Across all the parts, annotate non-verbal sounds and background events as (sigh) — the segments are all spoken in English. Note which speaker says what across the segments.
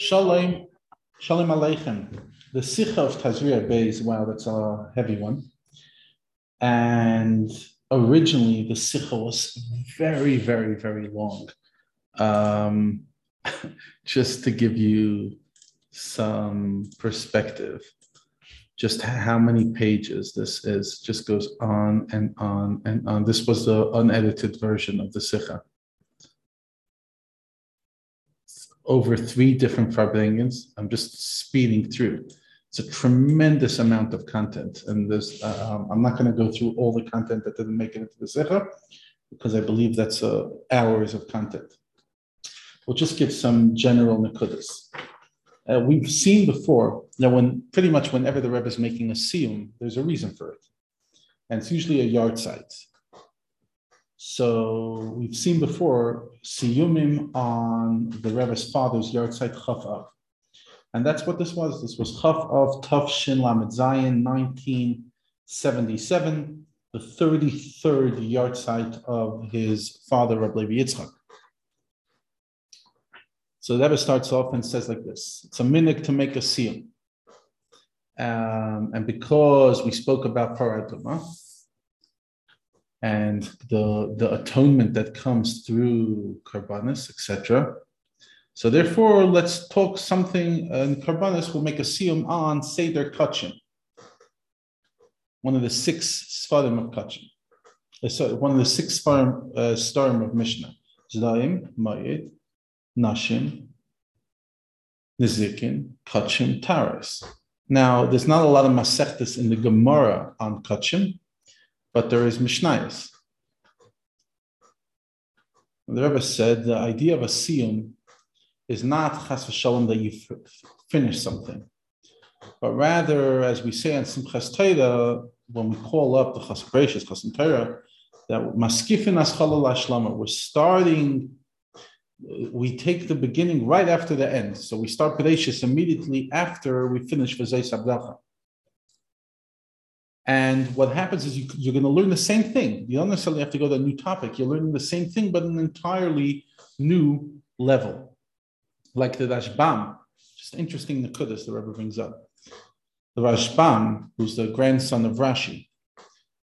Speaker 1: Shalom, Shalom Aleichem. The Sikha of Tazria Beis, wow, that's a heavy one. And originally the Sikha was very, very, very long. Um, (laughs) just to give you some perspective, just how many pages this is, just goes on and on and on. This was the unedited version of the Sikha. Over three different farbrengens. I'm just speeding through. It's a tremendous amount of content, and there's, uh, I'm not going to go through all the content that didn't make it into the Sefer, because I believe that's uh, hours of content. We'll just give some general nekudas. Uh, we've seen before that when pretty much whenever the Rebbe is making a siyum, there's a reason for it, and it's usually a yahrzeit. So we've seen before siyumim on the Rebbe's father's yahrzeit Chaf of. And that's what this was. This was Chaf of Tuf Shin Lamed Zayin, 1977, the 33rd yahrzeit of his father, Rabbi Levi Yitzchak. So the Rebbe starts off and says like this It's a minute to make a siyum. Um, and because we spoke about Paraduma, and the, the atonement that comes through Karbanis, etc. So therefore, let's talk something, and Karbanis will make a siyum on Seder Kachim, one of the six Sfarim of Kachim. Uh, sorry, one of the six Sfarim, uh, of Mishnah. Zdaim, Mayit, Nashim, Nezikin, Kachim, Taras. Now, there's not a lot of Masechtas in the Gemara on Kachim, but there is Mishnayos. The Rebbe said the idea of a siyum is not chas v'shalom that you finish something, but rather, as we say in Simchas Torah, when we call up the chas gracious chas Torah, that maskifin aschalal ashlama, we're starting. We take the beginning right after the end, so we start Bereshis immediately after we finish V'zei Sabdacha. And what happens is you, you're going to learn the same thing. You don't necessarily have to go to a new topic. You're learning the same thing, but an entirely new level. Like the Rashbam, just interesting the Kudus the Rebbe brings up. The Rashbam, who's the grandson of Rashi,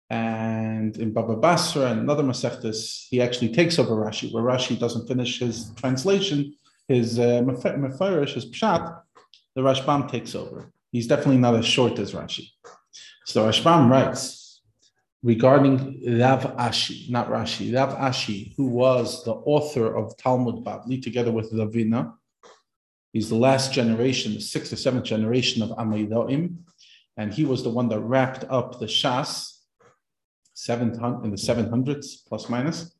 Speaker 1: and in Baba Basra and another Masechtas, he actually takes over Rashi, where Rashi doesn't finish his translation, his uh, Mefarish, his Pshat, the Rashbam takes over. He's definitely not as short as Rashi. So Rashbam writes regarding Rav Ashi, not Rashi, Rav Ashi, who was the author of Talmud Bavli together with Ravina. He's the last generation, the sixth or seventh generation of Amidoim, and he was the one that wrapped up the Shas seven in the 700s plus minus.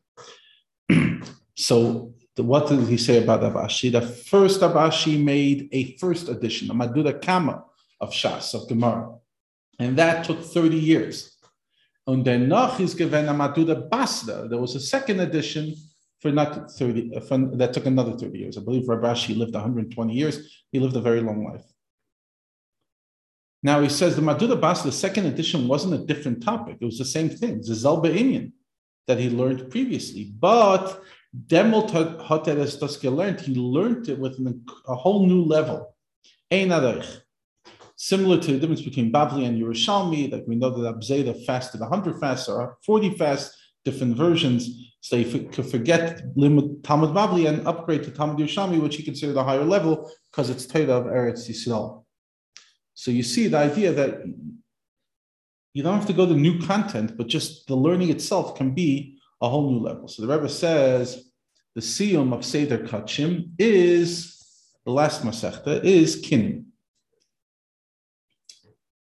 Speaker 1: (clears throat) so the, what did he say about Rav Ashi? The first Rav Ashi made a first edition, a Madura Kama of Shas, of Gemara. And that took 30 years. Und danach is given a Matuda Basra. There was a second edition for not 30, for, that took another 30 years. I believe Rav Ashi lived 120 years. He lived a very long life. Now he says the Maduda Bas, the second edition wasn't a different topic. It was the same thing, Zizel Be'inyan, that he learned previously. But Demol Hoteres Toske learned, he learned it with an, a whole new level. Ein Similar to the difference between Bavli and Yerushalmi, like we know that Abzeda fasted 100 fasts or 40 fasts, different versions. So you could forget Limud Talmud Bavli and upgrade to Talmud Yerushalmi, which he considered a higher level because it's Torah of Eretz Yisrael. So you see the idea that you don't have to go to new content, but just the learning itself can be a whole new level. So the Rebbe says the siyum of Seder Kachim is the last Masechta is Kinim.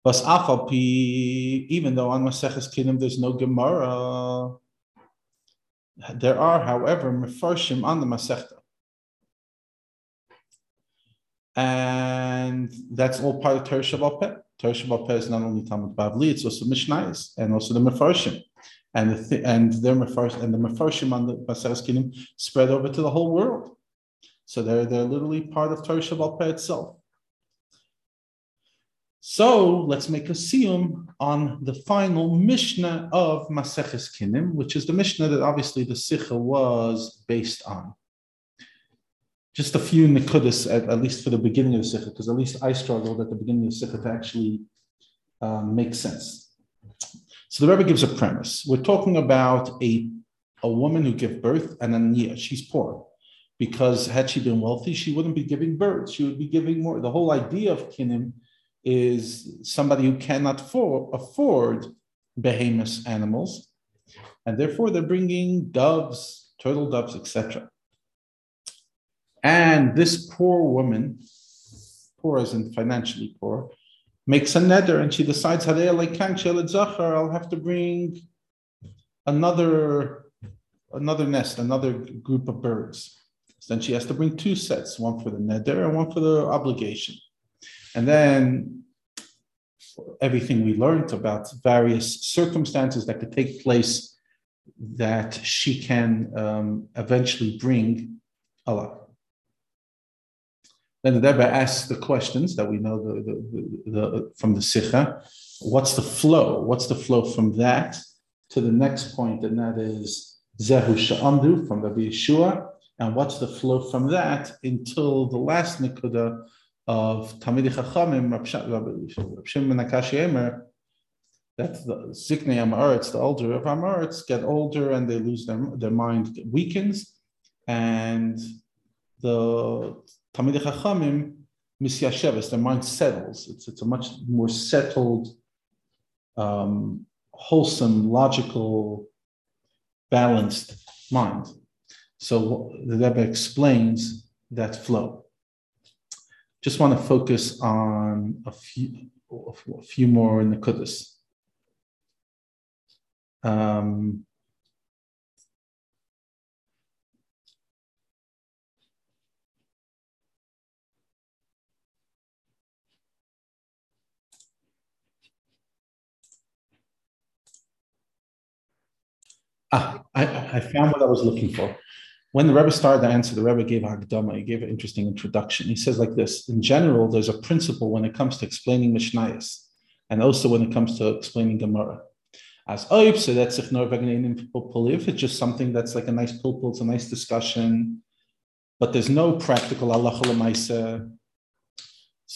Speaker 1: But even though on Maseches Kinim there's no Gemara, there are, however, Mefarshim on the Masechta. And that's all part of Torah Shabbat. Torah Shabbat is not only Talmud Bavli, it's also Mishnayos and also the Mefarshim. And the th- and their and the Mefarshim on the Maseches Kinim spread over to the whole world. So they're, they're literally part of Torah Shabbat itself. So let's make a siyum on the final Mishnah of Maseches Kinim, which is the Mishnah that obviously the Sikha was based on. just a few nikudas, at, at least for the beginning of the sikha, because at least I struggled at the beginning of the sikha to actually um, make sense. So the Rebbe gives a premise. We're talking about a, a woman who gave birth and then yeah, she's poor. Because had she been wealthy, she wouldn't be giving birth. She would be giving more. The whole idea of kinim is somebody who cannot for, afford behemoth animals, and therefore they're bringing doves, turtle doves, etc. And this poor woman, poor as in financially poor, makes a neder and she decides, I'll have to bring another, another nest, another group of birds. So then she has to bring two sets, one for the neder and one for the obligation. And then everything we learned about various circumstances that could take place that she can um, eventually bring olah. Then the Rebbe asks the questions that we know the, the, the, the, from the Sikha. What's the flow? What's the flow from that to the next point, and that is Zehu Sha'amdu from Rabbi Yehoshua. And what's the flow from that until the last Nikuda of Talmidei Chachamim, Rav Shimon Akashya Emer, the Ziknei Amaretz, the older of Amaretz, get older and they lose their, their mind weakens. And the Talmidei Chachamim misyasheves, their mind settles. It's, it's a much more settled, um, wholesome, logical, balanced mind. So the Rebbe explains that flow. Just want to focus on a few, a few more in the Kudus. Um, Ah, I, I found what I was looking for. When the Rebbe started the answer, the Rebbe gave Hagdama, he gave an interesting introduction. He says like this, in general, there's a principle when it comes to explaining Mishnayos, and also when it comes to explaining Gemara. As Oib, so that's if if it's just something that's like a nice pilpul, it's a nice discussion, but there's no practical Allah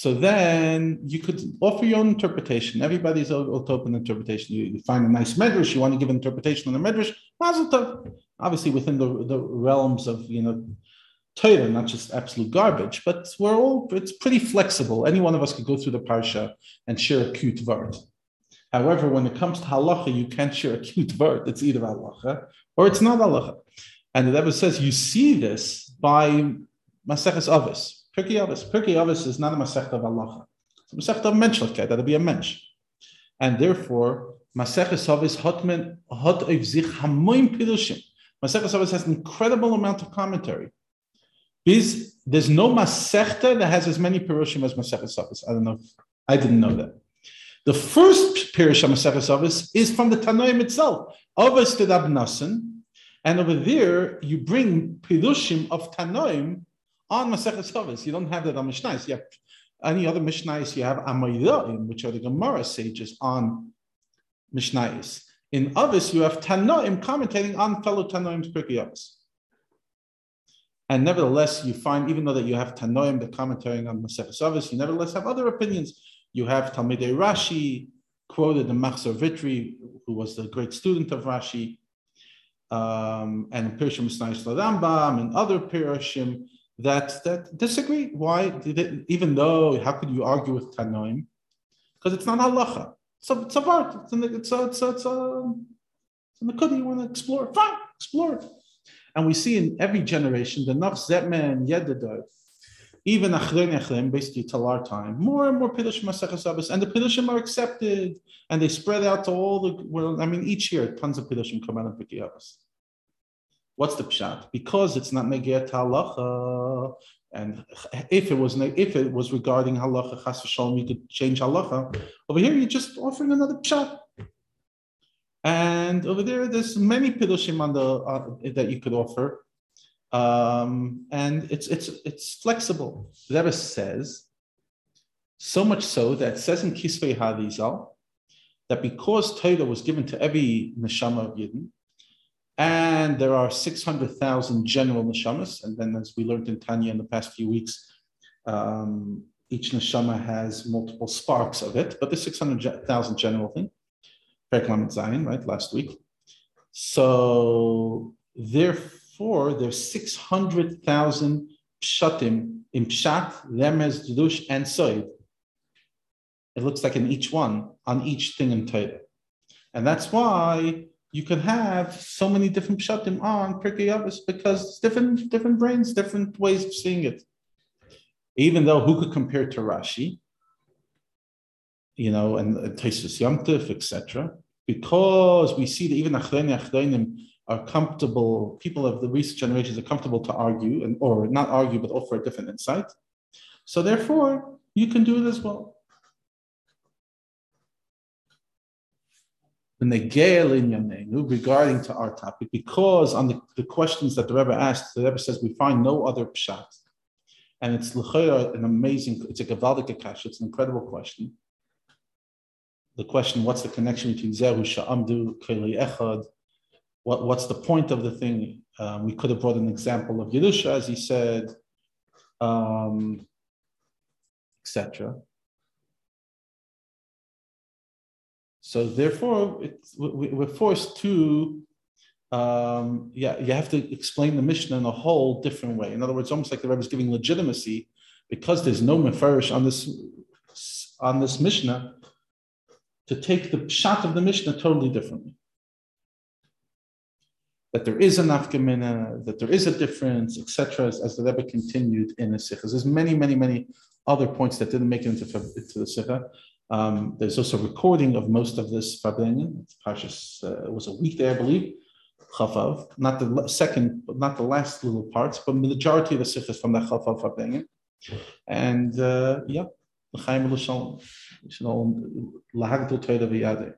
Speaker 1: so then you could offer your own interpretation. Everybody's open interpretation. You, you, find a nice medrash, you want to give an interpretation on the medrash, mazel. Obviously within the, the realms of, you know, Torah, not just absolute garbage, but we're all, it's pretty flexible. Any one of us could go through the parsha and share a cute word. However, when it comes to halacha, you can't share a cute word. It's either halacha or it's not halacha. And the Rebbe says you see this by Maseches Avos. Pirkei Avos. Pirkei Avos is not a Masechta of Allah. It's a Masechta of Menschlichkeit, that'll be a Mensch. And therefore, Maseches Avos hotmen hot of zich hamoim pirushim. Maseches Avos has an incredible amount of commentary. Biz, there's no Masechta that has as many pirushim as Maseches Avos. I don't know. I didn't know that. The first Pirush of Avos is from the Tanoim itself. Avos to Abnasan. And over there, you bring Pirushim of Tanoim on Maseches Avos. You don't have that on Mishnais. You have any other Mishnais. You have Amayraim, which are the Gemara sages on Mishnais. In others, you have Tanoim commentating on fellow Tanoim's Pirkei And nevertheless, you find, even though that you have Tanoim, the commentating on Maseches Avos, you nevertheless have other opinions. You have Talmidei Rashi, quoted the Machzor Vitry, who was the great student of Rashi, um, and Pirshim Mishnais Rambam, and other Pirshim that that disagree. Why? It, even though how could you argue with Tanoim? Because it's not halacha. So it's a vart. It's a it's a it's a, it's a, it's a nakuda you want to explore. Fine, explore. And we see in every generation the nafs zetman yedadar, even achrein achrein, basically till our time, more and more pidushim maseches and the pidushim are accepted, and they spread out to all the world. I mean, each year tons of pidushim come out of Pirkei What's the pshat? Because it's not neget halacha, and if it was if it was regarding halacha chas v'shalom, you could change halacha. Over here, you're just offering another pshat. And over there, there's many pidushim on the uh, that you could offer, um, and it's it's it's flexible. The Rebbe says so much so that says in Kisvei Harizal that because Torah was given to every neshama of Yidden, And there are 600,000 general neshamas. And then, as we learned in Tanya in the past few weeks, um, each neshama has multiple sparks of it, but the 600,000 general thing. Perek Zion, right, last week. So, therefore, there's 600,000 pshatim in pshat, remez, drush, and soid. It looks like in each one, on each thing in Torah. And that's why you can have so many different pshatim on Pirkei Avos because it's different, different brains, different ways of seeing it. Even though who could compare to Rashi, you know, and Tosfos Yomtiv, etc. Because we see that even Achreni Achreinim are comfortable, people of the recent generations are comfortable to argue, and or not argue, but offer a different insight. So therefore, you can do it as well. Regarding to our topic, because on the, the questions that the Rebbe asked, the Rebbe says we find no other pshat. And it's an amazing, it's a Gavaldik Akash, it's an incredible question. The question, what's the connection between Zeru, Sha'amdu, Keli Echad? What, what's the point of the thing? Um, we could have brought an example of Yerusha, as he said, um, etc. So therefore, we're forced to, um, yeah, you have to explain the Mishnah in a whole different way. In other words, almost like the Rebbe is giving legitimacy because there's no mefarish on this on this Mishnah to take the shot of the Mishnah totally differently. That there is a nafkamina, that there is a difference, etc. As, as, the Rebbe continued in the Sikhas. There's many, many, many other points that didn't make it into, into the Sikha. Um, there's also a recording of most of this Farbrengen. It's uh, it was a weekday, I believe. Chafav, not the second, but not the last little parts, but the majority of the Sikh is from the Chafav Farbrengen. And uh, yeah, the Chaim L'Shalom, Lahagdul Torah V'Yadeh.